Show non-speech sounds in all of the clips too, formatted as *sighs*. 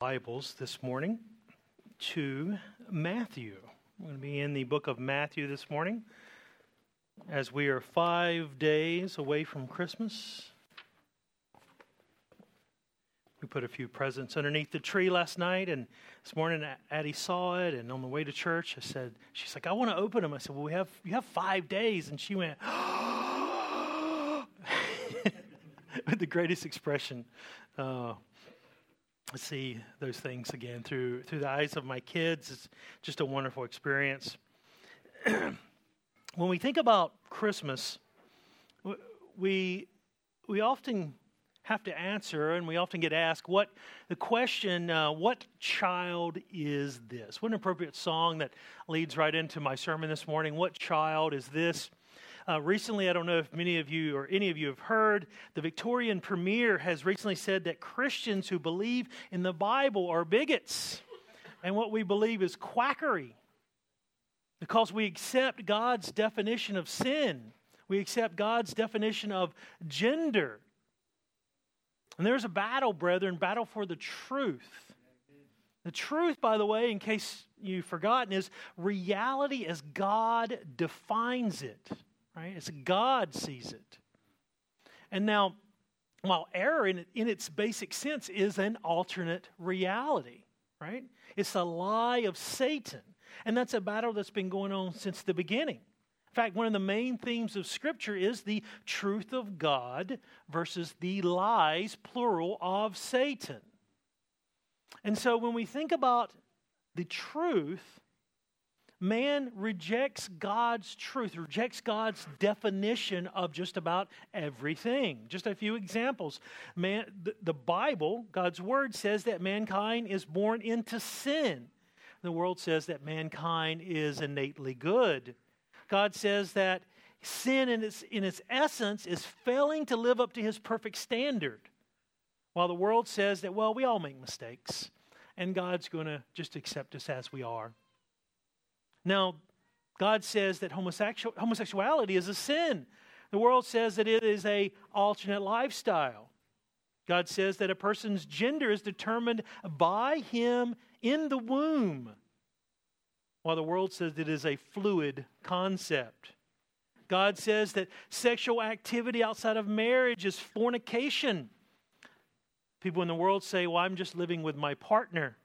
Bibles this morning to Matthew. We're going to be in the book of Matthew this morning as we are five days away from Christmas. We put a few presents underneath the tree last night, and this morning Addie saw it, and on the way to church, I said, "She's like, I want to open them." I said, "Well, we have you have five days," and she went, *gasps* *laughs* with the greatest expression. Uh, see those things again through through the eyes of my kids. It's just a wonderful experience. *clears throat* when we think about Christmas, we we often have to answer, and we often get asked what the question, uh, "What child is this?" What an appropriate song that leads right into my sermon this morning. What child is this? Uh, recently, I don't know if many of you or any of you have heard, the Victorian Premier has recently said that Christians who believe in the Bible are bigots. And what we believe is quackery. Because we accept God's definition of sin, we accept God's definition of gender. And there's a battle, brethren, battle for the truth. The truth, by the way, in case you've forgotten, is reality as God defines it right? It's God sees it. And now, while error in, in its basic sense is an alternate reality, right? It's a lie of Satan. And that's a battle that's been going on since the beginning. In fact, one of the main themes of Scripture is the truth of God versus the lies, plural, of Satan. And so when we think about the truth, man rejects God's truth, rejects God's definition of just about everything. Just a few examples. Man, the, the Bible, God's word says that mankind is born into sin. The world says that mankind is innately good. God says that sin in its, in its essence is failing to live up to his perfect standard. While the world says that, well, we all make mistakes, and God's going to just accept us as we are. Now, God says that homosexual, homosexuality is a sin. The world says that it is a alternate lifestyle. God says that a person's gender is determined by him in the womb, while the world says it is a fluid concept. God says that sexual activity outside of marriage is fornication. People in the world say, Well, I'm just living with my partner.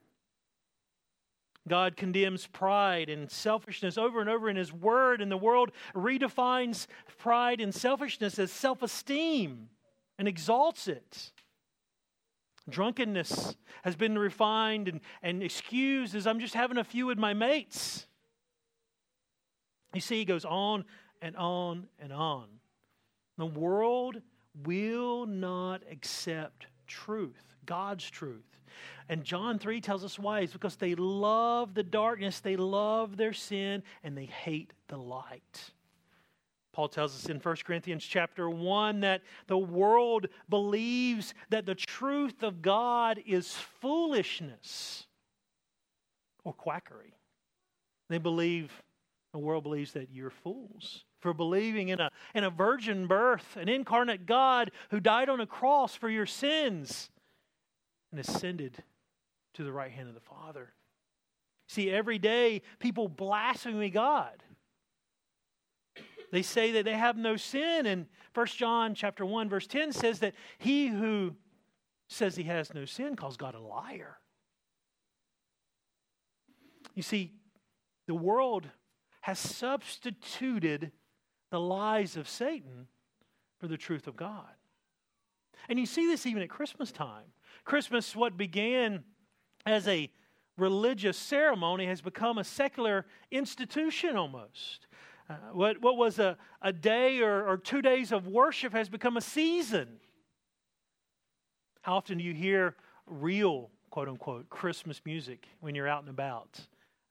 God condemns pride and selfishness over and over in His Word, and the world redefines pride and selfishness as self esteem and exalts it. Drunkenness has been refined and, and excused as I'm just having a few with my mates. You see, he goes on and on and on. The world will not accept truth, God's truth. And John 3 tells us why. It's because they love the darkness, they love their sin, and they hate the light. Paul tells us in 1 Corinthians chapter 1 that the world believes that the truth of God is foolishness or quackery. They believe, the world believes that you're fools for believing in a, in a virgin birth, an incarnate God who died on a cross for your sins and ascended to the right hand of the Father. See, every day people blaspheme God. They say that they have no sin, and 1 John chapter 1, verse 10 says that he who says he has no sin calls God a liar. You see, the world has substituted the lies of Satan for the truth of God. And you see this even at Christmas time. Christmas, what began as a religious ceremony has become a secular institution almost. Uh, what, what was a, a day or, or two days of worship has become a season. How often do you hear real, quote unquote, Christmas music when you're out and about?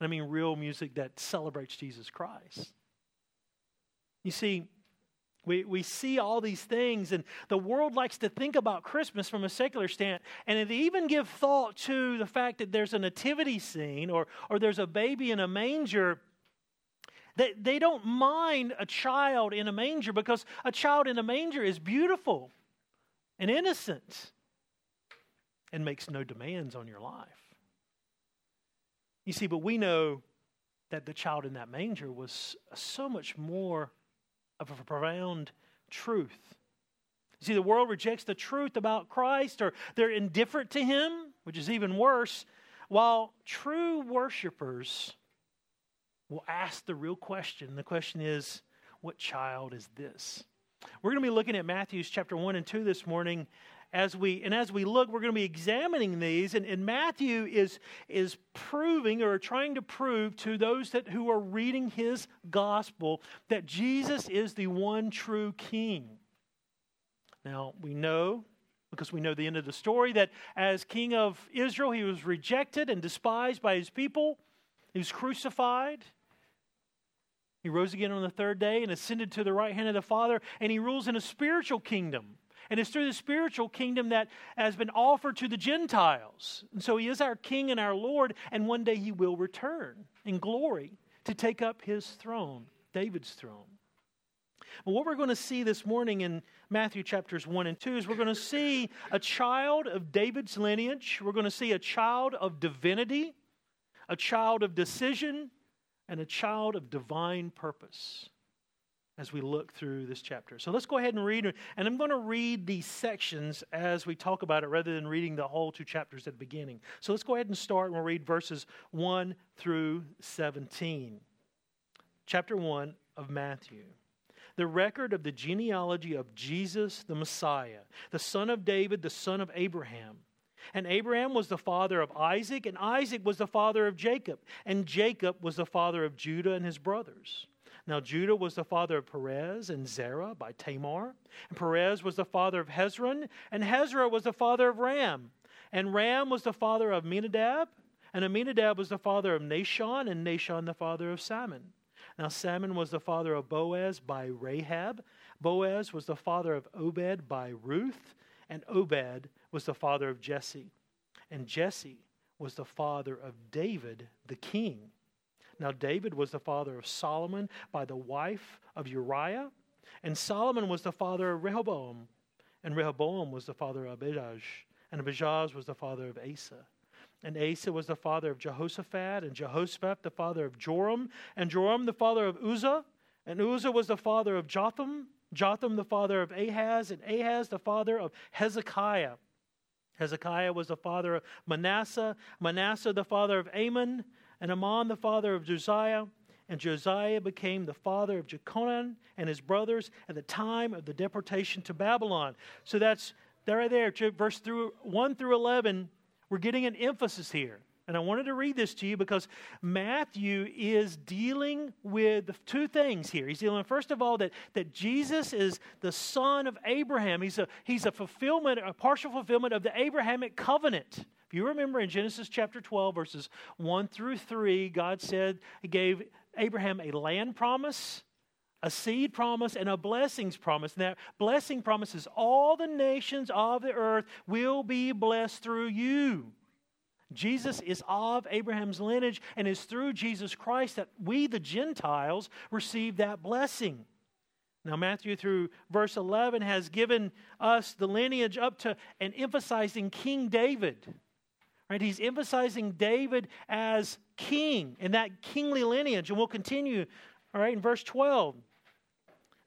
I mean, real music that celebrates Jesus Christ. You see, we, we see all these things, and the world likes to think about Christmas from a secular stand, and they even give thought to the fact that there's a nativity scene or, or there's a baby in a manger. They, they don't mind a child in a manger because a child in a manger is beautiful and innocent. and makes no demands on your life. You see, but we know that the child in that manger was so much more of a profound truth. See, the world rejects the truth about Christ or they're indifferent to him, which is even worse, while true worshipers will ask the real question. The question is, what child is this? We're going to be looking at Matthew's chapter 1 and 2 this morning as we and as we look we're going to be examining these and, and matthew is is proving or trying to prove to those that who are reading his gospel that jesus is the one true king. Now we know because we know the end of the story that as king of israel he was rejected and despised by his people. He was crucified. He rose again on the third day and ascended to the right hand of the father and he rules in a spiritual kingdom and it's through the spiritual kingdom that has been offered to the Gentiles. And so he is our King and our Lord, and one day he will return in glory to take up his throne, David's throne. Well, what we're going to see this morning in Matthew chapters 1 and 2 is we're going to see a child of David's lineage, we're going to see a child of divinity, a child of decision, and a child of divine purpose as we look through this chapter. So let's go ahead and read, and I'm going to read these sections as we talk about it rather than reading the whole two chapters at the beginning. So let's go ahead and start, and we'll read verses 1 through 17. Chapter 1 of Matthew. The record of the genealogy of Jesus the Messiah, the son of David, the son of Abraham. And Abraham was the father of Isaac, and Isaac was the father of Jacob, and Jacob was the father of Judah and his brothers. Now, Judah was the father of Perez and Zerah by Tamar. And Perez was the father of Hezron. And Hezron was the father of Ram. And Ram was the father of Amminadab. And Amminadab was the father of Nahshon. And Nahshon the father of Salmon. Now, Salmon was the father of Boaz by Rahab. Boaz was the father of Obed by Ruth. And Obed was the father of Jesse. And Jesse was the father of David the king. Now, David was the father of Solomon by the wife of Uriah, and Solomon was the father of Rehoboam, and Rehoboam was the father of Abijah, and Abijah was the father of Asa. And Asa was the father of Jehoshaphat, and Jehoshaphat the father of Joram, and Joram the father of Uzzah, and Uzzah was the father of Jotham, Jotham the father of Ahaz, and Ahaz the father of Hezekiah. Hezekiah was the father of Manasseh, Manasseh the father of Amon, and Amon the father of Josiah. And Josiah became the father of Jeconiah and his brothers at the time of the deportation to Babylon. So that's there right there, verse through 1 through 11. We're getting an emphasis here. And I wanted to read this to you because Matthew is dealing with two things here. He's dealing, first of all, that, that Jesus is the son of Abraham. He's a, he's a fulfillment, a partial fulfillment of the Abrahamic covenant. If you remember in Genesis chapter 12, verses 1 through 3, God said, He gave Abraham a land promise, a seed promise, and a blessings promise. And that blessing promises all the nations of the earth will be blessed through you. Jesus is of Abraham's lineage, and it's through Jesus Christ that we, the Gentiles, receive that blessing. Now, Matthew through verse 11 has given us the lineage up to and emphasizing King David. Right? He's emphasizing David as king in that kingly lineage. And we'll continue, all right, in verse 12.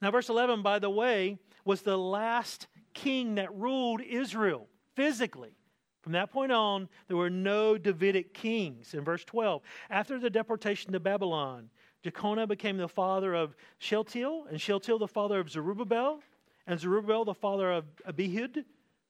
Now, verse 11, by the way, was the last king that ruled Israel physically. From that point on, there were no Davidic kings. In verse 12, after the deportation to Babylon, Jeconiah became the father of Shealtiel, and Shealtiel the father of Zerubbabel, and Zerubbabel the father of Abihud,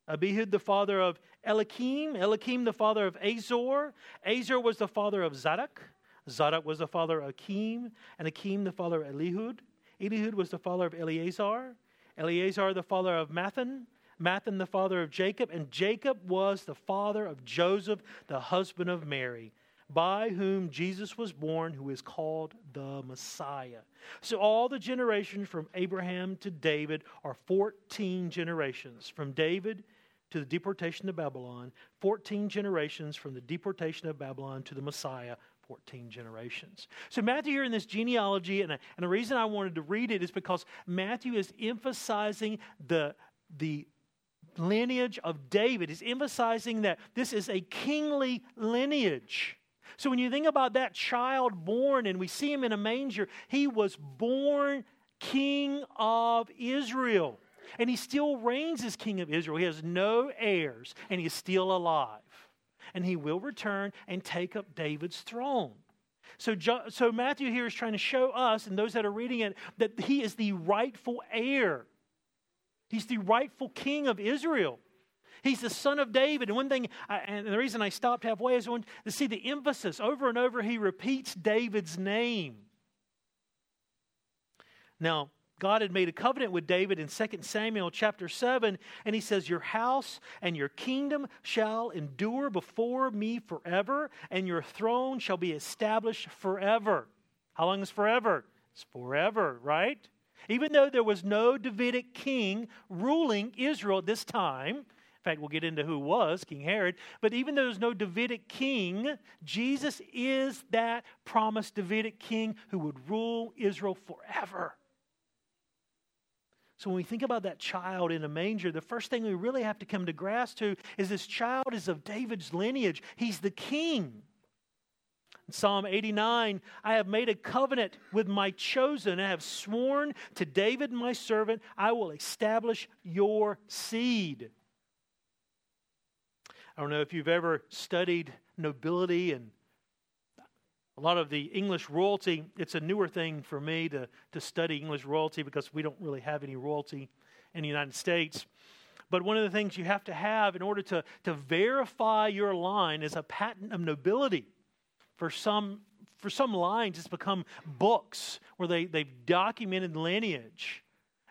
Abihud the father of Eliakim, Eliakim the father of Azor, Azor was the father of Zadok, Zadok was the father of Akim, and Akim the father of Elihud. Elihud was the father of Eleazar, Eleazar the father of Matthan, Matthan the father of Jacob, and Jacob was the father of Joseph, the husband of Mary, by whom Jesus was born, who is called the Messiah. So all the generations from Abraham to David are 14 generations. From David to the deportation to Babylon, 14 generations from the deportation of Babylon to the Messiah, 14 generations. So, Matthew, here in this genealogy, and, and the reason I wanted to read it is because Matthew is emphasizing the, the lineage of David. He's emphasizing that this is a kingly lineage. So when you think about that child born and we see him in a manger, he was born king of Israel. And he still reigns as king of Israel. He has no heirs and he is still alive. And he will return and take up David's throne. So, so Matthew here is trying to show us and those that are reading it that he is the rightful heir. He's the rightful king of Israel. He's the son of David. And one thing, and the reason I stopped halfway is to see the emphasis. Over and over, he repeats David's name. Now, God had made a covenant with David in 2 Samuel chapter 7, and he says, Your house and your kingdom shall endure before me forever, and your throne shall be established forever. How long is forever? It's forever, right? Even though there was no Davidic king ruling Israel at this time, in fact, we'll get into who was King Herod. But even though there's no Davidic king, Jesus is that promised Davidic king who would rule Israel forever. So when we think about that child in a manger, the first thing we really have to come to grasp to is this child is of David's lineage. He's the king. Psalm 89, I have made a covenant with my chosen. I have sworn to David, my servant, I will establish your seed. I don't know if you've ever studied nobility and a lot of the English royalty, it's a newer thing for me to, to study English royalty because we don't really have any royalty in the United States. But one of the things you have to have in order to, to verify your line is a patent of nobility. For some, for some lines, it's become books where they, they've documented lineage.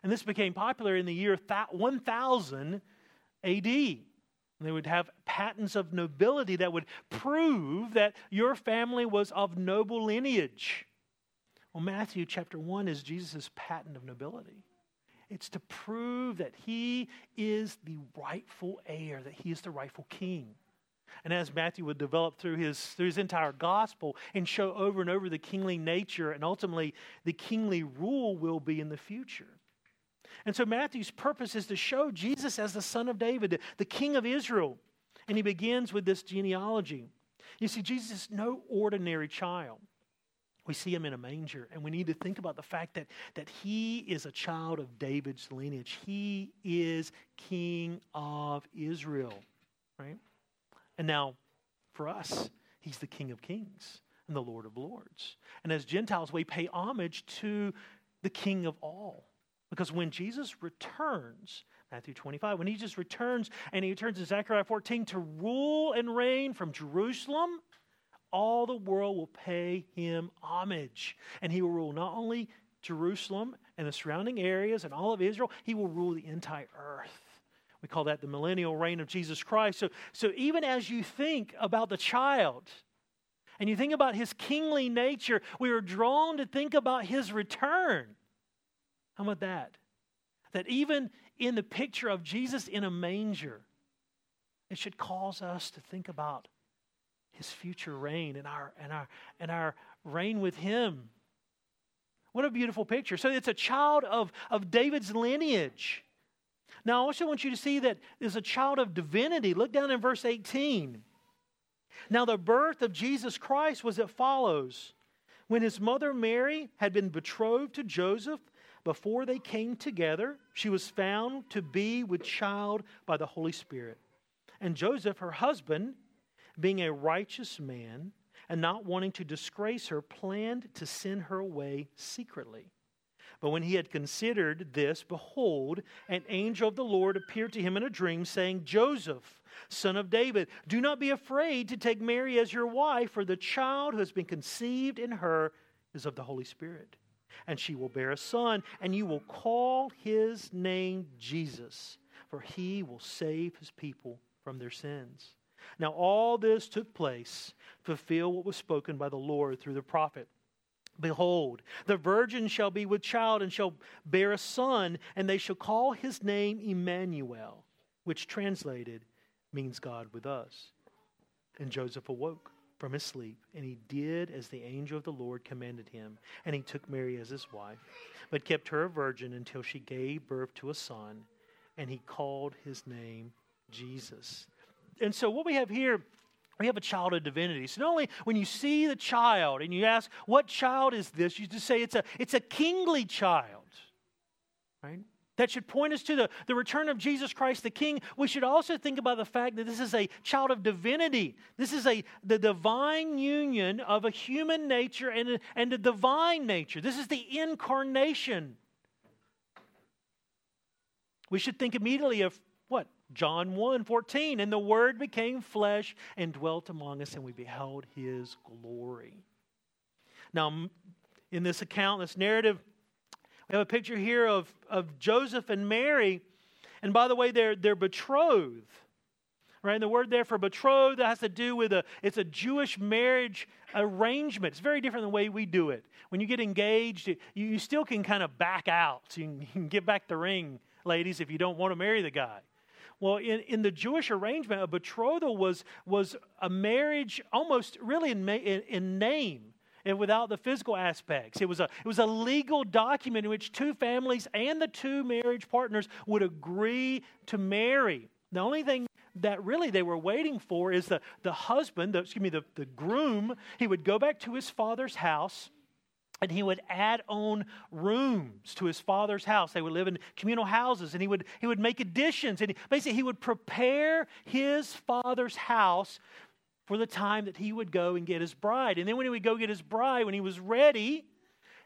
And this became popular in the year 1000 AD. They would have patents of nobility that would prove that your family was of noble lineage. Well, Matthew chapter 1 is Jesus' patent of nobility. It's to prove that he is the rightful heir, that he is the rightful king. And as Matthew would develop through his, through his entire gospel and show over and over the kingly nature and ultimately the kingly rule will be in the future. And so Matthew's purpose is to show Jesus as the son of David, the king of Israel. And he begins with this genealogy. You see, Jesus is no ordinary child. We see him in a manger, and we need to think about the fact that, that he is a child of David's lineage. He is king of Israel, right? And now, for us, he's the king of kings and the Lord of lords. And as Gentiles, we pay homage to the king of all. Because when Jesus returns, Matthew 25, when he just returns and he returns in Zechariah 14 to rule and reign from Jerusalem, all the world will pay him homage. And he will rule not only Jerusalem and the surrounding areas and all of Israel, he will rule the entire earth. We call that the millennial reign of Jesus Christ. So, so even as you think about the child and you think about his kingly nature, we are drawn to think about his return. How about that? That even in the picture of Jesus in a manger, it should cause us to think about his future reign and our and our and our reign with him. What a beautiful picture. So it's a child of, of David's lineage. Now, I also want you to see that there's a child of divinity. Look down in verse 18. Now, the birth of Jesus Christ was as follows. When his mother Mary had been betrothed to Joseph, before they came together, she was found to be with child by the Holy Spirit. And Joseph, her husband, being a righteous man and not wanting to disgrace her, planned to send her away secretly. But when he had considered this, behold, an angel of the Lord appeared to him in a dream, saying, Joseph, son of David, do not be afraid to take Mary as your wife, for the child who has been conceived in her is of the Holy Spirit and she will bear a son, and you will call his name Jesus, for he will save his people from their sins. Now, all this took place to fulfill what was spoken by the Lord through the prophet. Behold, the virgin shall be with child and shall bear a son, and they shall call his name Emmanuel, which translated means God with us. And Joseph awoke from his sleep, and he did as the angel of the Lord commanded him. And he took Mary as his wife, but kept her a virgin until she gave birth to a son, and he called his name Jesus. And so, what we have here we have a child of divinity. So not only when you see the child and you ask, what child is this? You just say it's a, it's a kingly child, right? That should point us to the, the return of Jesus Christ the King. We should also think about the fact that this is a child of divinity. This is a the divine union of a human nature and a, and a divine nature. This is the incarnation. We should think immediately of? John 1 14. And the Word became flesh and dwelt among us, and we beheld his glory. Now, in this account, this narrative, we have a picture here of, of Joseph and Mary. And by the way, they're, they're betrothed. Right? And the word there for betrothed has to do with a it's a Jewish marriage arrangement. It's very different than the way we do it. When you get engaged, you, still can kind of back out. You can, you can get back the ring, ladies, if you don't want to marry the guy. Well, in, in the Jewish arrangement, a betrothal was, was a marriage almost really in, in, in name and without the physical aspects. It was, a, it was a legal document in which two families and the two marriage partners would agree to marry. The only thing that really they were waiting for is the, the husband, the, excuse me, the, the groom, he would go back to his father's house and he would add on rooms to his father's house. They would live in communal houses and he would he would make additions. And basically he would prepare his father's house for the time that he would go and get his bride. And then when he would go get his bride when he was ready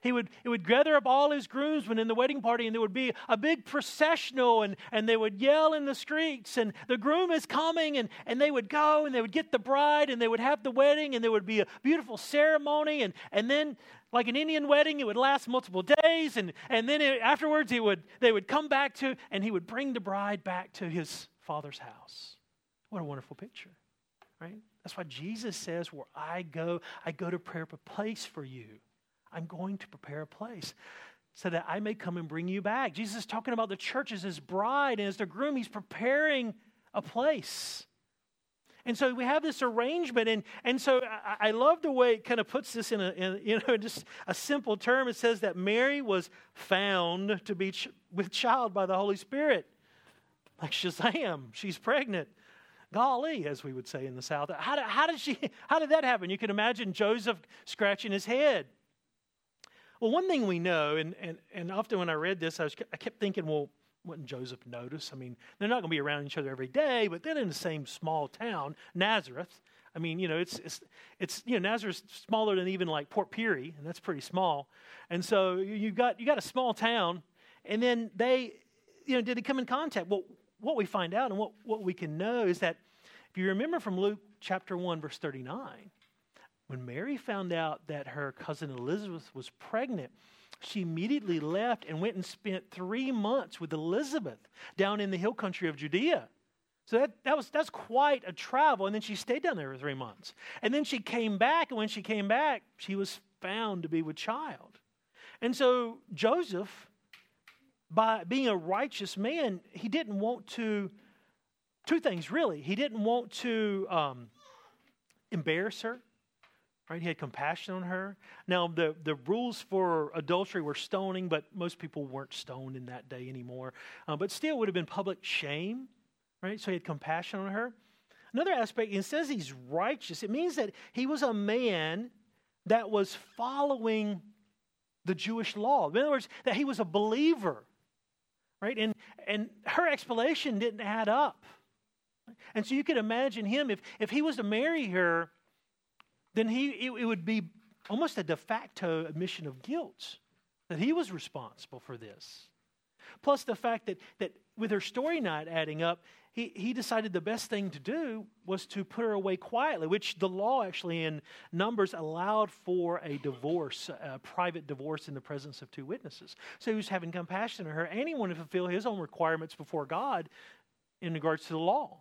he would, he would gather up all his groomsmen in the wedding party, and there would be a big processional, and, and they would yell in the streets, and the groom is coming, and, and they would go, and they would get the bride, and they would have the wedding, and there would be a beautiful ceremony, and, and then like an Indian wedding, it would last multiple days, and, and then it, afterwards he would, they would come back to, and he would bring the bride back to his father's house. What a wonderful picture, right? That's why Jesus says, Where I go, I go to prepare a place for you. I'm going to prepare a place so that I may come and bring you back. Jesus is talking about the church as his bride, and as the groom, he's preparing a place. And so we have this arrangement, and, and so I, I love the way it kind of puts this in a in, you know *laughs* just a simple term. It says that Mary was found to be ch- with child by the Holy Spirit, like Shazam, she's pregnant. Golly, as we would say in the South, how did, how did she? *laughs* How did that happen? You can imagine Joseph scratching his head. Well, one thing we know, and, and, and often when I read this, I, was, I kept thinking, well, wouldn't Joseph notice? I mean, they're not going to be around each other every day, but then in the same small town, Nazareth. I mean, you know, it's it's it's you know Nazareth's smaller than even like Port Pirie, and that's pretty small. And so you've got you got a small town, and then they, you know, did they come in contact? Well, what we find out and what what we can know is that if you remember from Luke chapter one verse thirty nine, when Mary found out that her cousin Elizabeth was pregnant, she immediately left and went and spent three months with Elizabeth down in the hill country of Judea. So that, that was that's quite a travel. And then she stayed down there for three months. And then she came back, and when she came back, she was found to be with child. And so Joseph, by being a righteous man, he didn't want to two things really. He didn't want to um, embarrass her. Right? He had compassion on her. Now, the, the rules for adultery were stoning, but most people weren't stoned in that day anymore. Uh, but still, would have been public shame. Right? So he had compassion on her. Another aspect, it says he's righteous. It means that he was a man that was following the Jewish law. In other words, that he was a believer. Right? And, and her explanation didn't add up. And so you could imagine him, if, if he was to marry her, then he, it, it would be almost a de facto admission of guilt that he was responsible for this. Plus, the fact that, that with her story not adding up, he, he decided the best thing to do was to put her away quietly, which the law actually in Numbers allowed for a divorce, a private divorce in the presence of two witnesses. So he was having compassion on her, and he wanted to fulfill his own requirements before God in regards to the law.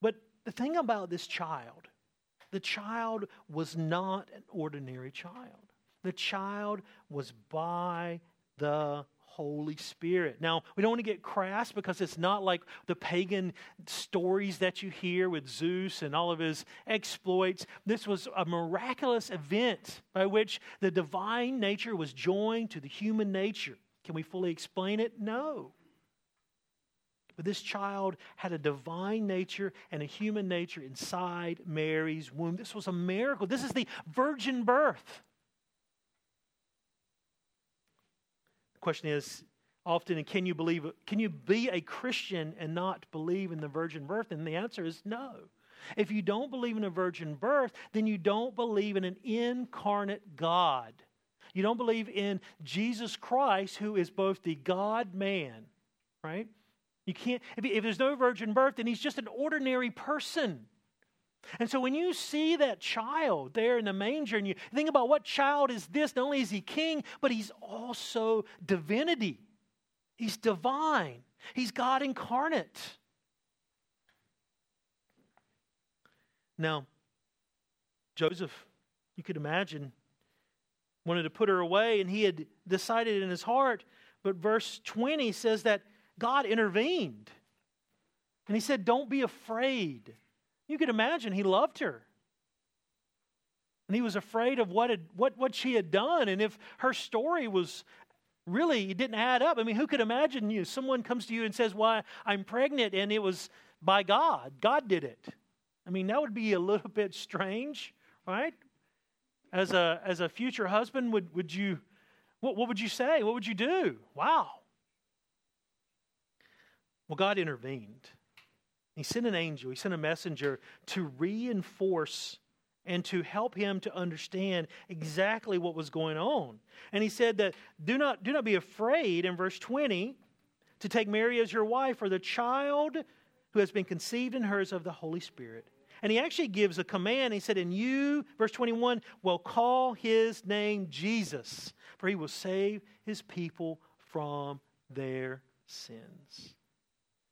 But the thing about this child the child was not an ordinary child. The child was by the Holy Spirit. Now, we don't want to get crass because it's not like the pagan stories that you hear with Zeus and all of his exploits. This was a miraculous event by which the divine nature was joined to the human nature. Can we fully explain it? No. But this child had a divine nature and a human nature inside Mary's womb. This was a miracle. This is the virgin birth. The question is often, can you believe can you be a Christian and not believe in the virgin birth? And the answer is no. If you don't believe in a virgin birth, then you don't believe in an incarnate God. You don't believe in Jesus Christ, who is both the God man, right? You can't, if, if there's no virgin birth, then he's just an ordinary person. And so when you see that child there in the manger and you think about what child is this, not only is he king, but he's also divinity. He's divine. He's God incarnate. Now, Joseph, you could imagine, wanted to put her away, and he had decided in his heart, but verse 20 says that God intervened. And he said, Don't be afraid. You could imagine he loved her. And he was afraid of what, had, what, what she had done. And if her story was really, it didn't add up. I mean, who could imagine you? Someone comes to you and says, Why, I'm pregnant, and it was by God. God did it. I mean, that would be a little bit strange, right? As a, as a future husband, would, would you, what, what would you say? What would you do? Wow. Well, God intervened. He sent an angel, he sent a messenger to reinforce and to help him to understand exactly what was going on. And he said that do not, do not be afraid in verse 20 to take Mary as your wife, for the child who has been conceived in her is of the Holy Spirit. And he actually gives a command. He said, And you, verse 21, will call his name Jesus, for he will save his people from their sins.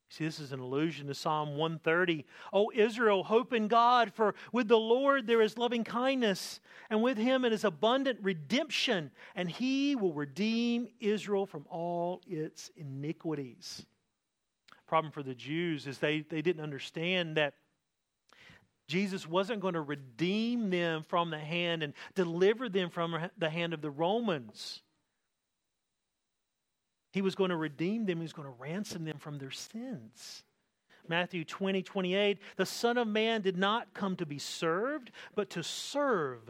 See, this is an allusion to Psalm 130. O Israel, hope in God, for with the Lord there is loving kindness, and with him it is abundant redemption, and he will redeem Israel from all its iniquities. Problem for the Jews is they, they didn't understand that Jesus wasn't going to redeem them from the hand and deliver them from the hand of the Romans. He was going to redeem them, he was going to ransom them from their sins. Matthew 20, 28, the Son of Man did not come to be served, but to serve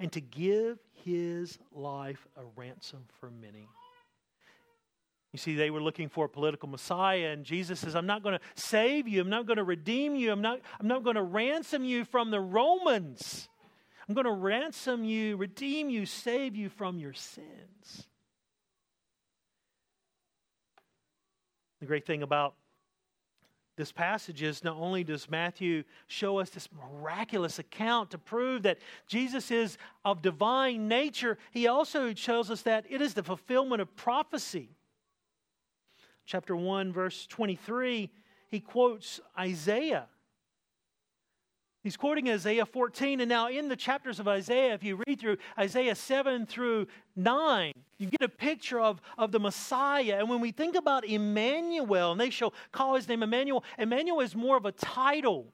and to give his life a ransom for many. You see, they were looking for a political Messiah, and Jesus says, I'm not going to save you. I'm not going to redeem you. I'm not, I'm not going to ransom you from the Romans. I'm going to ransom you, redeem you, save you from your sins. The great thing about this passage is not only does Matthew show us this miraculous account to prove that Jesus is of divine nature, he also shows us that it is the fulfillment of prophecy chapter 1, verse 23, he quotes Isaiah. He's quoting Isaiah 14. And now, in the chapters of Isaiah, if you read through Isaiah 7 through 9, you get a picture of, of the Messiah. And when we think about Emmanuel, and they shall call his name Emmanuel, Emmanuel is more of a title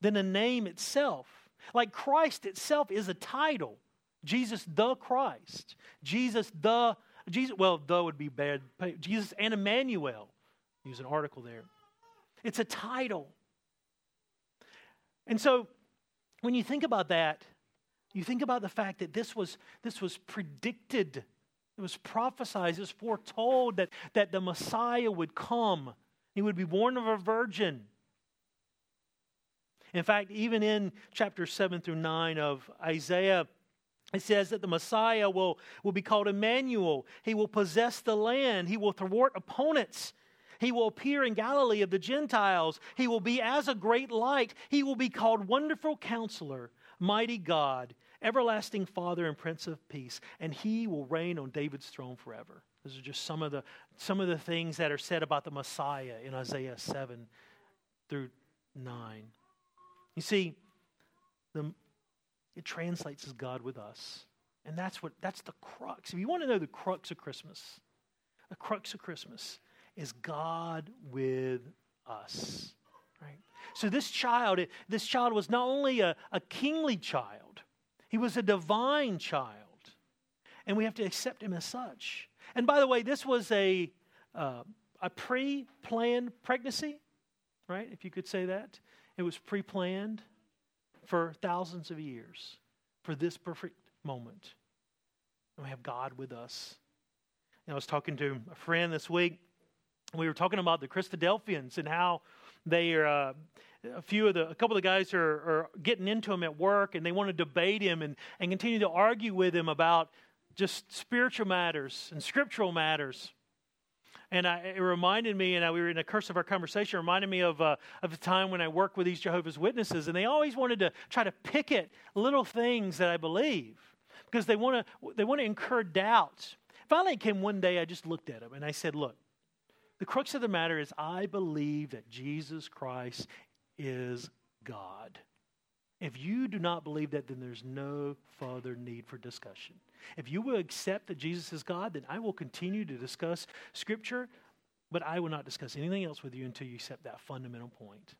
than a name itself. Like Christ itself is a title Jesus the Christ, Jesus the Jesus, well, the would be bad. Jesus and Emmanuel. Use an article there. It's a title. And so when you think about that, you think about the fact that this was, this was predicted, it was prophesied, it was foretold that, that the Messiah would come. He would be born of a virgin. In fact, even in chapter 7 through 9 of Isaiah, it says that the Messiah will, will be called Emmanuel. He will possess the land. He will thwart opponents. He will appear in Galilee of the Gentiles. He will be as a great light. He will be called Wonderful Counselor, Mighty God, Everlasting Father, and Prince of Peace. And he will reign on David's throne forever. Those are just some of the, some of the things that are said about the Messiah in Isaiah 7 through 9. You see, the, it translates as God with us. And that's what that's the crux. If you want to know the crux of Christmas, the crux of Christmas is God with us. Right? So this child, this child was not only a, a kingly child, he was a divine child. And we have to accept him as such. And by the way, this was a uh, a pre planned pregnancy, right? If you could say that. It was pre planned for thousands of years for this perfect moment. And we have God with us. And I was talking to a friend this week. We were talking about the Christadelphians and how they are. Uh, a few of the, a couple of the guys are, are getting into him at work, and they want to debate him and, and continue to argue with him about just spiritual matters and scriptural matters. And I, it reminded me, and I, we were in a curse of our conversation, reminded me of, uh, of the time when I worked with these Jehovah's Witnesses, and they always wanted to try to picket little things that I believe because they want to they want to incur doubts. Finally, came one day, I just looked at them and I said, Look, the crux of the matter is I believe that Jesus Christ is God. If you do not believe that, then there's no further need for discussion. If you will accept that Jesus is God, then I will continue to discuss Scripture, but I will not discuss anything else with you until you accept that fundamental point.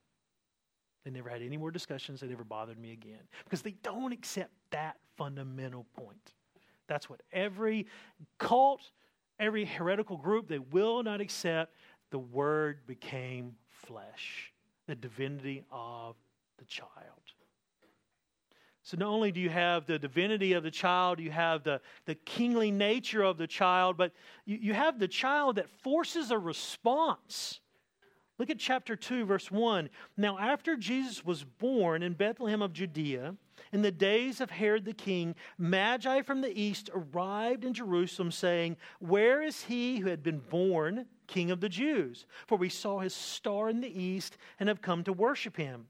They never had any more discussions. They never bothered me again because they don't accept that fundamental point. That's what every cult, every heretical group, they will not accept the Word became flesh, the divinity of the child. So not only do you have the divinity of the child, you have the, the kingly nature of the child, but you, you have the child that forces a response. Look at chapter 2, verse 1. Now, after Jesus was born in Bethlehem of Judea, in the days of Herod the king, Magi from the east arrived in Jerusalem, saying, Where is he who had been born king of the Jews? For we saw his star in the east and have come to worship him.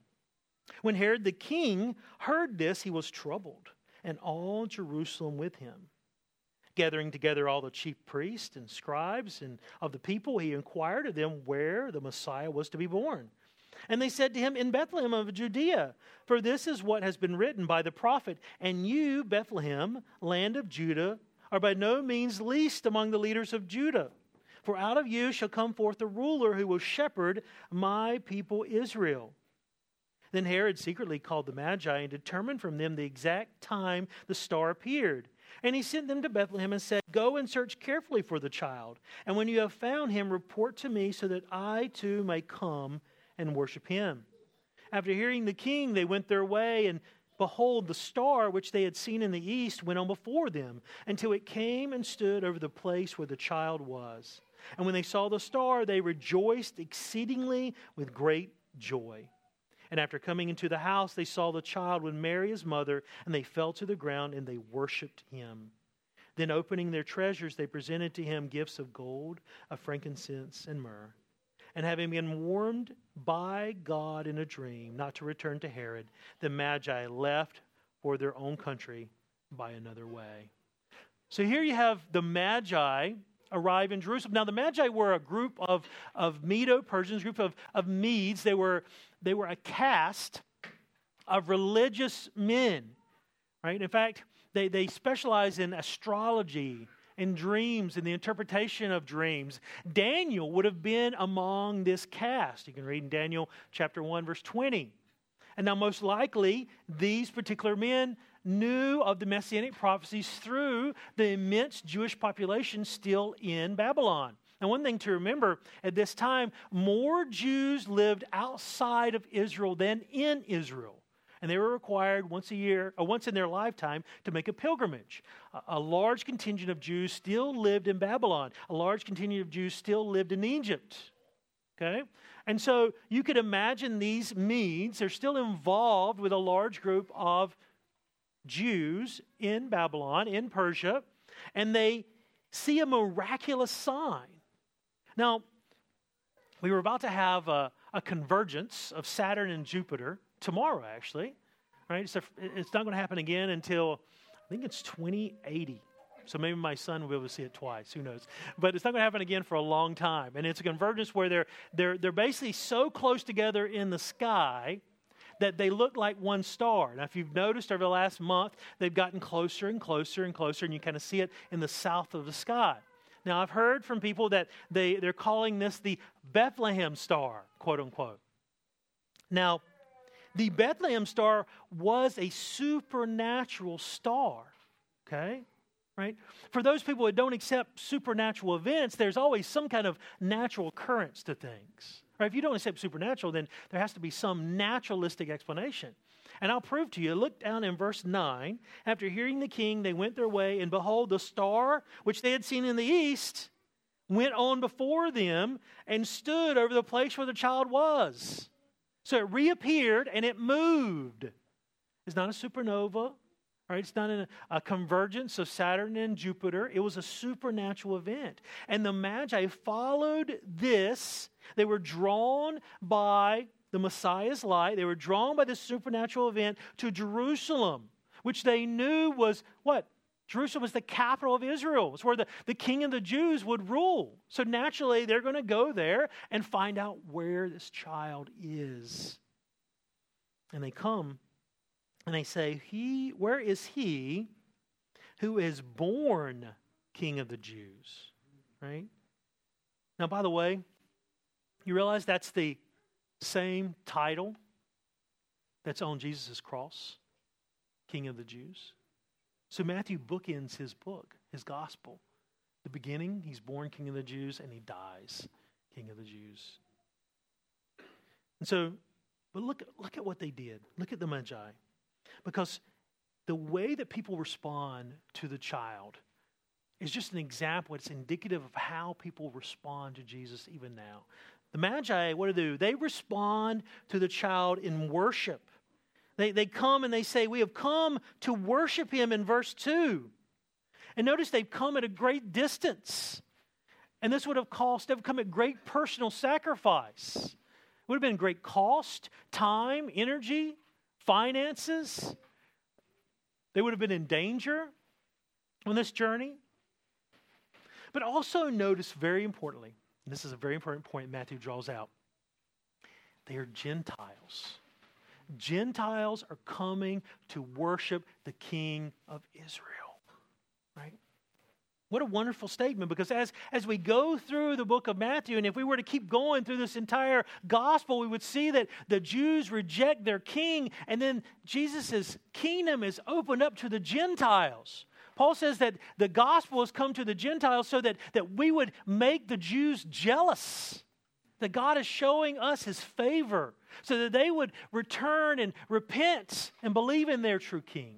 When Herod the king heard this, he was troubled, and all Jerusalem with him. Gathering together all the chief priests and scribes and of the people, he inquired of them where the Messiah was to be born. And they said to him, In Bethlehem of Judea, for this is what has been written by the prophet. And you, Bethlehem, land of Judah, are by no means least among the leaders of Judah. For out of you shall come forth a ruler who will shepherd my people Israel. Then Herod secretly called the Magi and determined from them the exact time the star appeared. And he sent them to Bethlehem and said, Go and search carefully for the child. And when you have found him, report to me so that I too may come and worship him. After hearing the king, they went their way, and behold, the star which they had seen in the east went on before them until it came and stood over the place where the child was. And when they saw the star, they rejoiced exceedingly with great joy. And after coming into the house, they saw the child with Mary, his mother, and they fell to the ground and they worshiped him. Then, opening their treasures, they presented to him gifts of gold, of frankincense, and myrrh. And having been warned by God in a dream not to return to Herod, the Magi left for their own country by another way. So here you have the Magi arrive in Jerusalem. Now, the Magi were a group of, of Medo Persians, group of, of Medes. They were, they were a caste of religious men, right? In fact, they, they specialize in astrology and dreams and the interpretation of dreams. Daniel would have been among this caste. You can read in Daniel chapter 1, verse 20. And now, most likely, these particular men knew of the messianic prophecies through the immense Jewish population still in Babylon. Now, one thing to remember at this time, more Jews lived outside of Israel than in Israel. And they were required once a year, or once in their lifetime, to make a pilgrimage. A, large contingent of Jews still lived in Babylon. A large contingent of Jews still lived in Egypt. Okay? And so you could imagine these Medes, they're still involved with a large group of Jews in Babylon, in Persia, and they see a miraculous sign. Now, we were about to have a, a convergence of Saturn and Jupiter tomorrow, actually. Right? So it's not going to happen again until I think it's 2080. So maybe my son will be able to see it twice. Who knows? But it's not going to happen again for a long time. And it's a convergence where they're, they're, they're basically so close together in the sky that they look like one star. Now, if you've noticed over the last month, they've gotten closer and closer and closer, and you kind of see it in the south of the sky. Now, I've heard from people that they, they're calling this the Bethlehem star, quote unquote. Now, the Bethlehem star was a supernatural star, okay? right? For those people that don't accept supernatural events, there's always some kind of natural occurrence to things. Right? If you don't accept supernatural, then there has to be some naturalistic explanation. And I'll prove to you. Look down in verse 9. After hearing the king, they went their way, and behold, the star which they had seen in the east went on before them and stood over the place where the child was. So it reappeared and it moved. It's not a supernova, right? It's not a, a convergence of Saturn and Jupiter. It was a supernatural event. And the Magi followed this. They were drawn by the Messiah's light. They were drawn by this supernatural event to Jerusalem, which they knew was what? Jerusalem was the capital of Israel. It's where the, the king of the Jews would rule. So naturally, they're going to go there and find out where this child is. And they come and they say, He, where is he who is born king of the Jews? Right? Now, by the way, you realize that's the same title that's on Jesus' cross, King of the Jews. So Matthew bookends his book, his gospel. The beginning, he's born King of the Jews, and he dies King of the Jews. And so, but look, look at what they did. Look at the Magi. Because the way that people respond to the child is just an example. It's indicative of how people respond to Jesus even now. The Magi, what do they do? They respond to the child in worship. They, they come and they say, We have come to worship him in verse 2. And notice they've come at a great distance. And this would have cost, they've come at great personal sacrifice. It would have been great cost, time, energy, finances. They would have been in danger on this journey. But also notice, very importantly, and this is a very important point Matthew draws out, they are Gentiles. Gentiles are coming to worship the King of Israel. Right? What a wonderful statement because as, as we go through the book of Matthew, and if we were to keep going through this entire gospel, we would see that the Jews reject their king, and then Jesus' kingdom is opened up to the Gentiles. Paul says that the gospel has come to the Gentiles so that, that we would make the Jews jealous that God is showing us his favor so that they would return and repent and believe in their true king.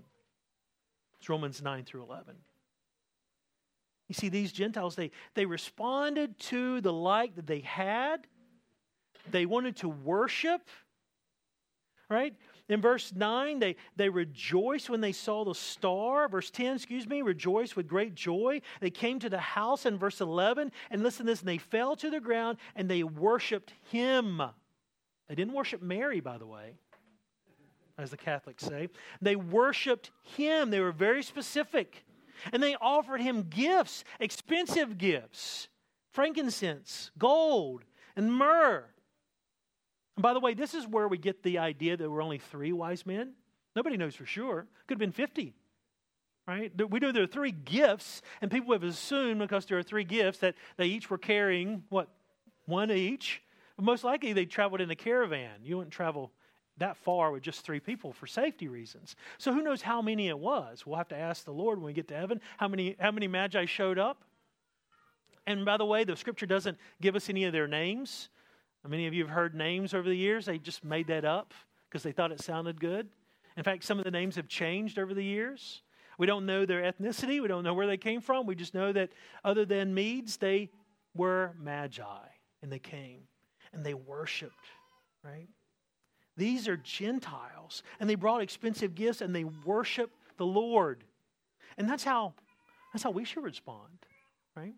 It's Romans 9 through 11. You see, these Gentiles, they, they responded to the light that they had. They wanted to worship, right? In verse 9, they, they rejoiced when they saw the star. Verse 10, excuse me, rejoiced with great joy. They came to the house in verse 11, and listen to this, and they fell to the ground and they worshiped him. They didn't worship Mary, by the way, as the Catholics say. They worshiped him. They were very specific. And they offered him gifts, expensive gifts frankincense, gold, and myrrh. And by the way, this is where we get the idea that there were only three wise men. Nobody knows for sure. Could have been 50. Right? We know there are three gifts, and people have assumed because there are three gifts that they each were carrying, what, one each. But most likely they traveled in a caravan. You wouldn't travel that far with just three people for safety reasons. So who knows how many it was? We'll have to ask the Lord when we get to heaven how many how many magi showed up. And by the way, the scripture doesn't give us any of their names. Many of you have heard names over the years. They just made that up because they thought it sounded good. In fact, some of the names have changed over the years. We don't know their ethnicity. We don't know where they came from. We just know that other than Medes, they were magi and they came and they worshiped, right? These are Gentiles and they brought expensive gifts and they worshiped the Lord. And that's how that's how we should respond, right?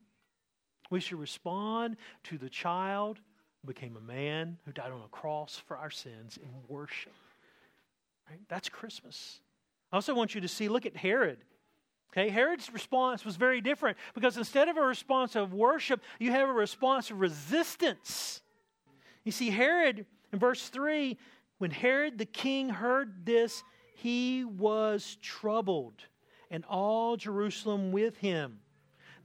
We should respond to the child who became a man who died on a cross for our sins in worship. Right? That's Christmas. I also want you to see, look at Herod. Okay, Herod's response was very different because instead of a response of worship, you have a response of resistance. You see, Herod, in verse 3, when Herod the king heard this, he was troubled, and all Jerusalem with him.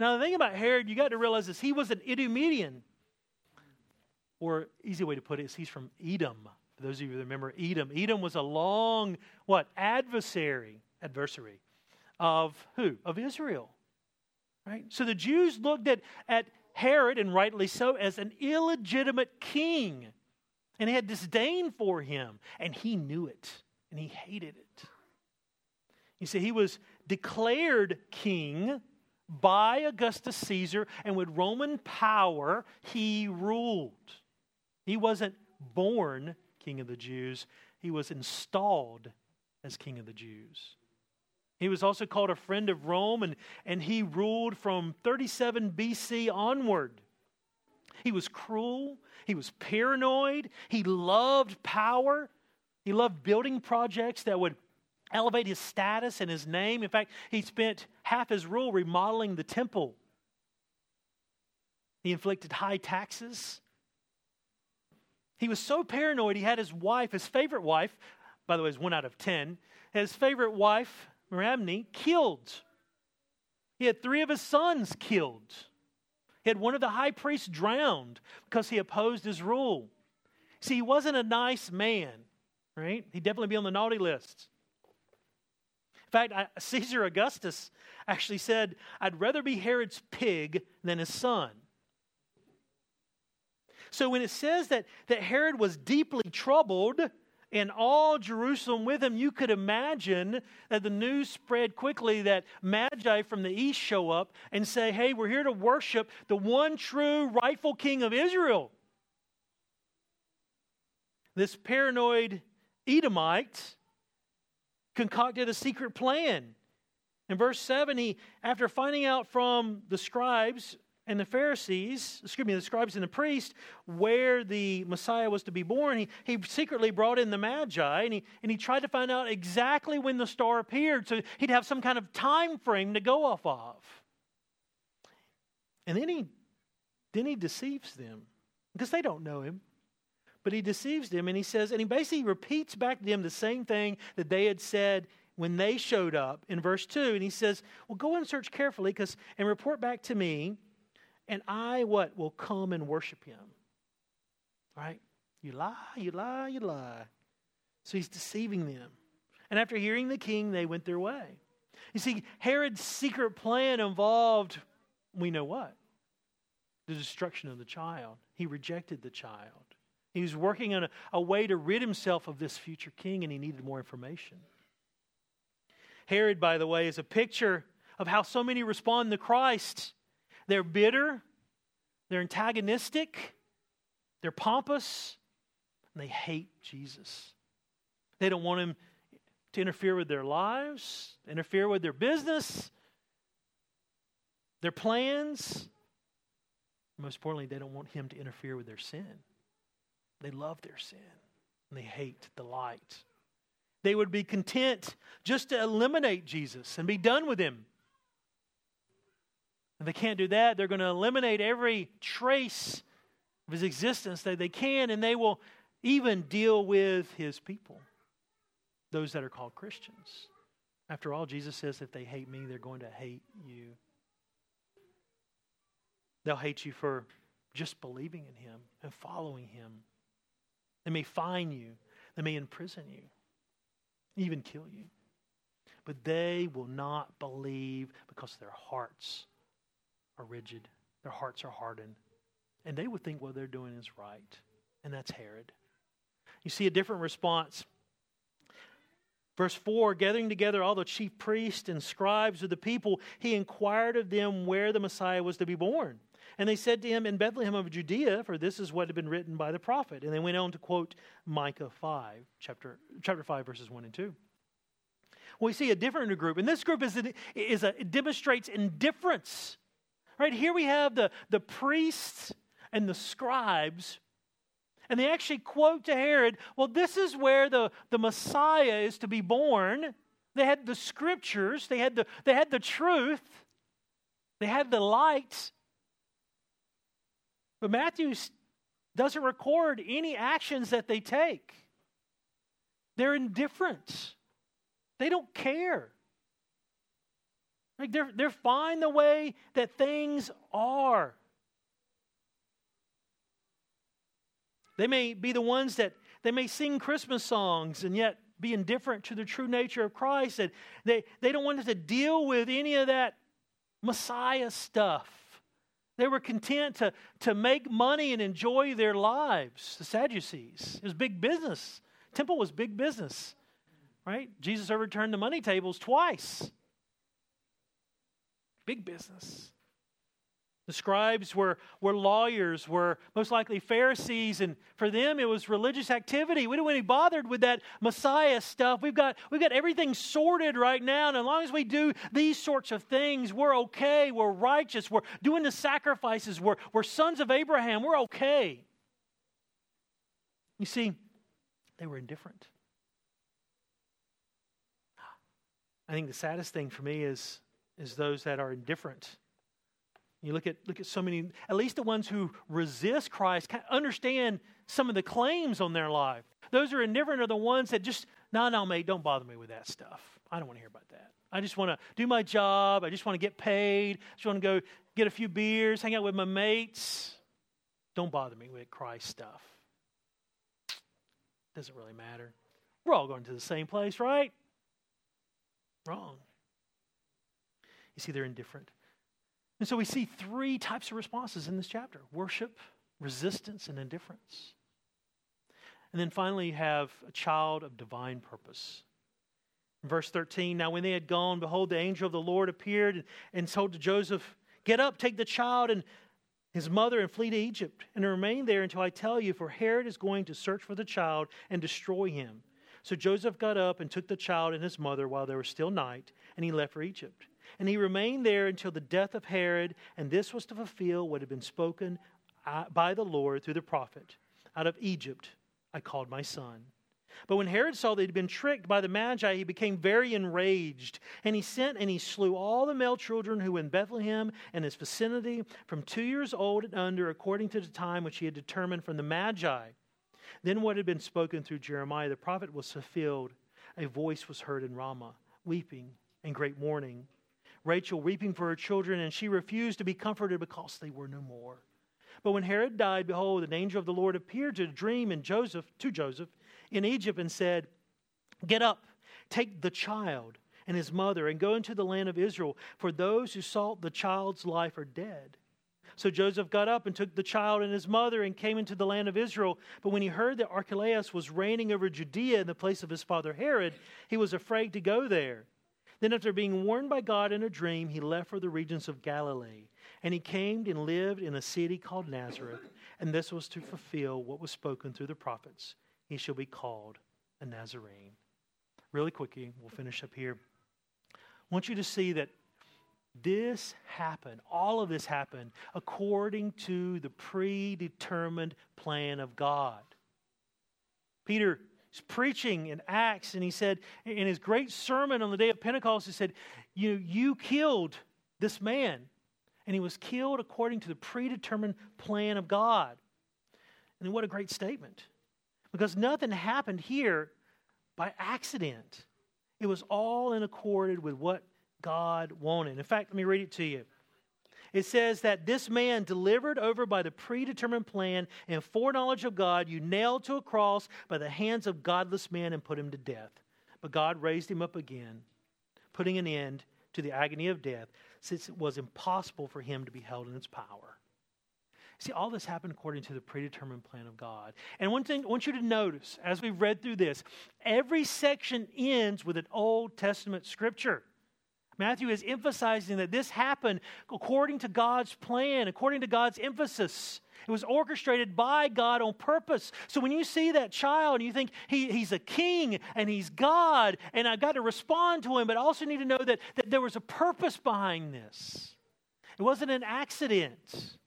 Now, the thing about Herod, you got to realize this he was an Idumean. Or easy way to put it is he's from Edom. For those of you that remember Edom, Edom was a long what adversary adversary of who? Of Israel. Right? So the Jews looked at, at Herod, and rightly so, as an illegitimate king. And had disdain for him. And he knew it. And he hated it. You see, he was declared king by Augustus Caesar, and with Roman power, he ruled. He wasn't born king of the Jews, he was installed as king of the Jews. He was also called a friend of Rome, and, and he ruled from 37 BC onward. He was cruel, he was paranoid, he loved power, he loved building projects that would elevate his status and his name. In fact, he spent half his rule remodeling the temple. He inflicted high taxes. He was so paranoid, he had his wife, his favorite wife, by the way, is one out of ten, his favorite wife, Mariamne, killed. He had three of his sons killed. He had one of the high priests drowned because he opposed his rule. See, he wasn't a nice man, right? He'd definitely be on the naughty list. In fact, Caesar Augustus actually said, I'd rather be Herod's pig than his son. So when it says that, that Herod was deeply troubled, and all Jerusalem with him, you could imagine that the news spread quickly that Magi from the east show up and say, Hey, we're here to worship the one true rightful king of Israel. This paranoid Edomite concocted a secret plan. In verse 7, he, after finding out from the scribes and the Pharisees, excuse me, the scribes and the priests, where the Messiah was to be born, he, he secretly brought in the Magi and he, and he tried to find out exactly when the star appeared so he'd have some kind of time frame to go off of. And then he, then he deceives them because they don't know him. But he deceives them and he says, and he basically repeats back to them the same thing that they had said when they showed up in verse 2. And he says, Well, go and search carefully because and report back to me and I what will come and worship him. Right? You lie, you lie, you lie. So he's deceiving them. And after hearing the king, they went their way. You see, Herod's secret plan involved, we know what? The destruction of the child. He rejected the child. He was working on a, a way to rid himself of this future king, and he needed more information. Herod, by the way, is a picture of how so many respond to Christ. They're bitter, they're antagonistic, they're pompous, and they hate Jesus. They don't want him to interfere with their lives, interfere with their business, their plans. Most importantly, they don't want him to interfere with their sin. They love their sin and they hate the light. They would be content just to eliminate Jesus and be done with him. If they can't do that, they're going to eliminate every trace of his existence that they can, and they will even deal with his people, those that are called Christians. After all, Jesus says if they hate me, they're going to hate you. They'll hate you for just believing in him and following him. They may fine you, they may imprison you, even kill you. But they will not believe because their hearts are rigid, their hearts are hardened. And they would think what they're doing is right. And that's Herod. You see a different response. Verse 4 Gathering together all the chief priests and scribes of the people, he inquired of them where the Messiah was to be born. And they said to him, In Bethlehem of Judea, for this is what had been written by the prophet. And they went on to quote Micah 5, chapter, chapter 5, verses 1 and 2. Well, we see a different group, and this group is is a, demonstrates indifference Right here we have the, the priests and the scribes, and they actually quote to Herod, well, this is where the, the Messiah is to be born. They had the scriptures, they had the, they had the truth, they had the light. But Matthew doesn't record any actions that they take. They're indifferent. They don't care. Like they're, they're fine the way that things are. They may be the ones that they may sing Christmas songs and yet be indifferent to the true nature of Christ. And they, they don't want to deal with any of that Messiah stuff. They were content to, to make money and enjoy their lives. The Sadducees. It was big business. Temple was big business, right? Jesus overturned the money tables twice. Big business. The scribes were, were lawyers, were most likely Pharisees, and for them it was religious activity. We don't want to be bothered with that Messiah stuff. We've got, we've got everything sorted right now, and as long as we do these sorts of things, we're okay, we're righteous, we're doing the sacrifices, we're, we're sons of Abraham, we're okay. You see, they were indifferent. I think the saddest thing for me is, is those that are indifferent you look at, look at so many, at least the ones who resist Christ, understand some of the claims on their life. Those who are indifferent are the ones that just, no, no, mate, don't bother me with that stuff. I don't want to hear about that. I just want to do my job. I just want to get paid. I just want to go get a few beers, hang out with my mates. Don't bother me with Christ stuff. Doesn't really matter. We're all going to the same place, right? Wrong. You see, they're indifferent. And so we see three types of responses in this chapter worship, resistance, and indifference. And then finally, you have a child of divine purpose. In verse 13, now when they had gone, behold, the angel of the Lord appeared and told to Joseph, Get up, take the child and his mother, and flee to Egypt, and remain there until I tell you, for Herod is going to search for the child and destroy him. So Joseph got up and took the child and his mother while there was still night, and he left for Egypt. And he remained there until the death of Herod, and this was to fulfill what had been spoken uh, by the Lord through the prophet Out of Egypt I called my son. But when Herod saw that he'd been tricked by the Magi, he became very enraged. And he sent and he slew all the male children who were in Bethlehem and its vicinity, from two years old and under, according to the time which he had determined from the Magi. Then what had been spoken through Jeremiah the prophet was fulfilled. A voice was heard in Ramah, weeping and great mourning. Rachel weeping for her children, and she refused to be comforted because they were no more. But when Herod died, behold, an angel of the Lord appeared to a dream in Joseph, to Joseph in Egypt and said, Get up, take the child and his mother, and go into the land of Israel, for those who sought the child's life are dead. So Joseph got up and took the child and his mother and came into the land of Israel. But when he heard that Archelaus was reigning over Judea in the place of his father Herod, he was afraid to go there. Then, after being warned by God in a dream, he left for the regions of Galilee. And he came and lived in a city called Nazareth. And this was to fulfill what was spoken through the prophets he shall be called a Nazarene. Really quickly, we'll finish up here. I want you to see that this happened, all of this happened according to the predetermined plan of God. Peter preaching in Acts, and he said, in his great sermon on the day of Pentecost, he said, You, you killed this man, and he was killed according to the predetermined plan of God. And what a great statement. Because nothing happened here by accident. It was all in accord with what God wanted. In fact, let me read it to you. It says that this man, delivered over by the predetermined plan and foreknowledge of God, you nailed to a cross by the hands of godless men and put him to death. But God raised him up again, putting an end to the agony of death, since it was impossible for him to be held in its power. See, all this happened according to the predetermined plan of God. And one thing I want you to notice as we've read through this, every section ends with an Old Testament scripture. Matthew is emphasizing that this happened according to God's plan, according to God's emphasis. It was orchestrated by God on purpose. So when you see that child and you think he, he's a king and he's God, and I've got to respond to him, but I also need to know that, that there was a purpose behind this. It wasn't an accident.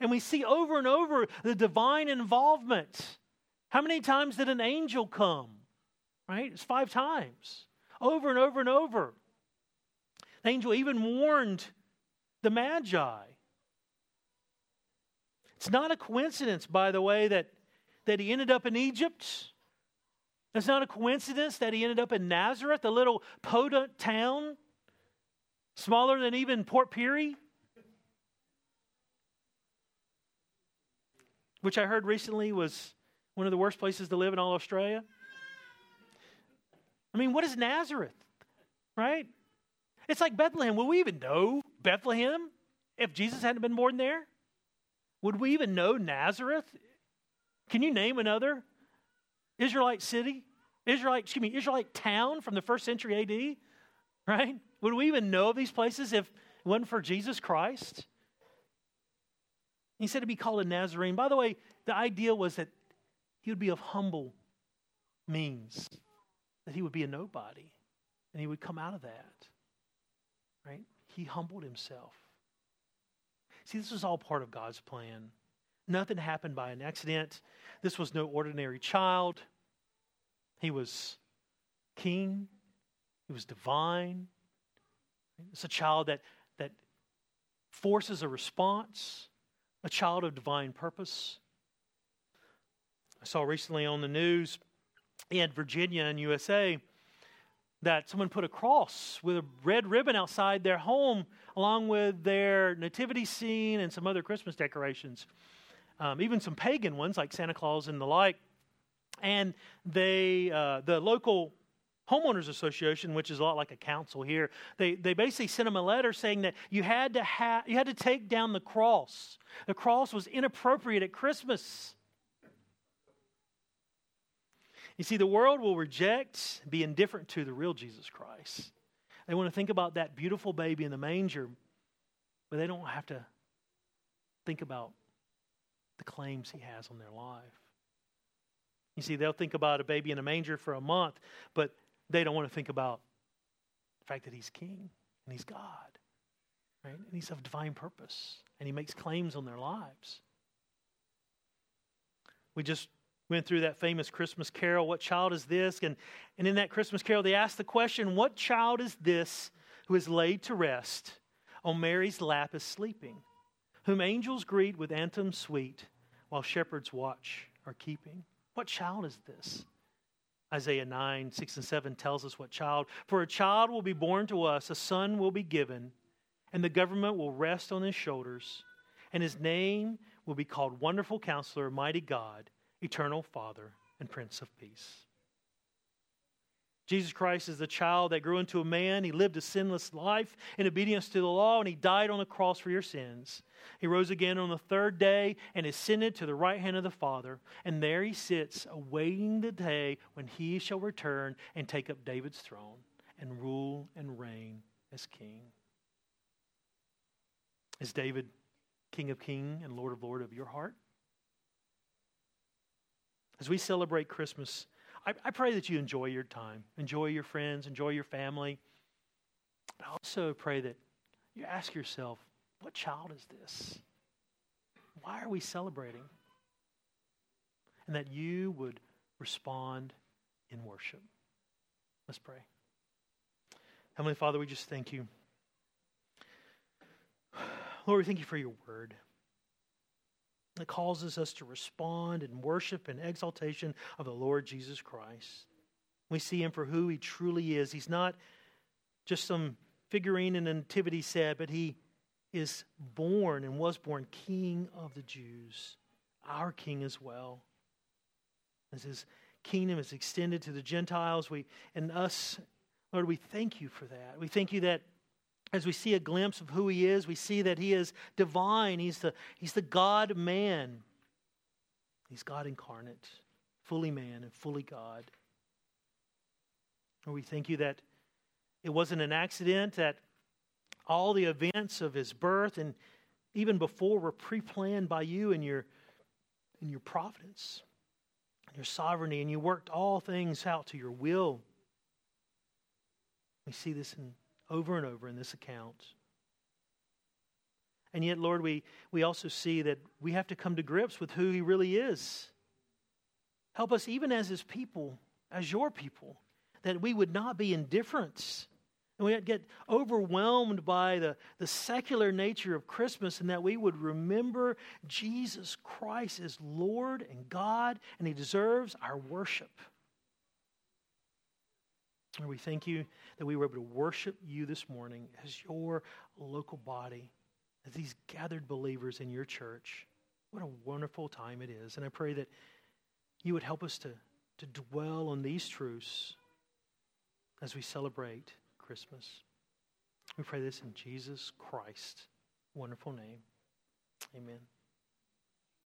And we see over and over the divine involvement. How many times did an angel come? Right? It's five times over and over and over. The angel even warned the Magi. It's not a coincidence, by the way, that, that he ended up in Egypt. It's not a coincidence that he ended up in Nazareth, a little podunk town, smaller than even Port Pirie, which I heard recently was one of the worst places to live in all Australia. I mean, what is Nazareth? Right? It's like Bethlehem. Would we even know Bethlehem if Jesus hadn't been born there? Would we even know Nazareth? Can you name another Israelite city? Israelite, excuse me, Israelite town from the first century AD? Right? Would we even know of these places if it wasn't for Jesus Christ? He said to be called a Nazarene. By the way, the idea was that he would be of humble means, that he would be a nobody, and he would come out of that. Right? He humbled himself. See, this was all part of God's plan. Nothing happened by an accident. This was no ordinary child. He was king, he was divine. It's a child that, that forces a response, a child of divine purpose. I saw recently on the news in Virginia and USA that someone put a cross with a red ribbon outside their home along with their nativity scene and some other Christmas decorations, um, even some pagan ones like Santa Claus and the like. And they, uh, the local homeowners association, which is a lot like a council here, they, they basically sent them a letter saying that you had to ha- you had to take down the cross. The cross was inappropriate at Christmas. You see, the world will reject, be indifferent to the real Jesus Christ. They want to think about that beautiful baby in the manger, but they don't have to think about the claims he has on their life. You see, they'll think about a baby in a manger for a month, but they don't want to think about the fact that he's king and he's God, right? And he's of divine purpose, and he makes claims on their lives. We just went through that famous Christmas carol, What Child is This? And, and in that Christmas carol, they asked the question, What child is this who is laid to rest on Mary's lap is sleeping, whom angels greet with anthems sweet, while shepherds watch are keeping? What child is this? Isaiah 9, 6 and 7 tells us what child. For a child will be born to us, a son will be given, and the government will rest on his shoulders, and his name will be called Wonderful Counselor, Mighty God eternal Father, and Prince of Peace. Jesus Christ is the child that grew into a man. He lived a sinless life in obedience to the law, and he died on the cross for your sins. He rose again on the third day and ascended to the right hand of the Father. And there he sits, awaiting the day when he shall return and take up David's throne and rule and reign as king. Is David King of King and Lord of Lord of your heart? As we celebrate Christmas, I, I pray that you enjoy your time, enjoy your friends, enjoy your family. But I also pray that you ask yourself, what child is this? Why are we celebrating? And that you would respond in worship. Let's pray. Heavenly Father, we just thank you. *sighs* Lord, we thank you for your word that causes us to respond in worship and exaltation of the Lord Jesus Christ. We see him for who he truly is. He's not just some figurine in a nativity set, but he is born and was born King of the Jews, our King as well. As his kingdom is extended to the Gentiles, we and us, Lord, we thank you for that. We thank you that as we see a glimpse of who he is, we see that he is divine. He's the, he's the God man. He's God incarnate, fully man and fully God. And we thank you that it wasn't an accident, that all the events of his birth and even before were pre planned by you in your, in your providence, your sovereignty, and you worked all things out to your will. We see this in over and over in this account. And yet, Lord, we, we also see that we have to come to grips with who He really is. Help us, even as His people, as your people, that we would not be indifferent and we would get overwhelmed by the, the secular nature of Christmas and that we would remember Jesus Christ as Lord and God and He deserves our worship. And we thank you that we were able to worship you this morning as your local body, as these gathered believers in your church. What a wonderful time it is. And I pray that you would help us to, to dwell on these truths as we celebrate Christmas. We pray this in Jesus Christ. Wonderful name. Amen.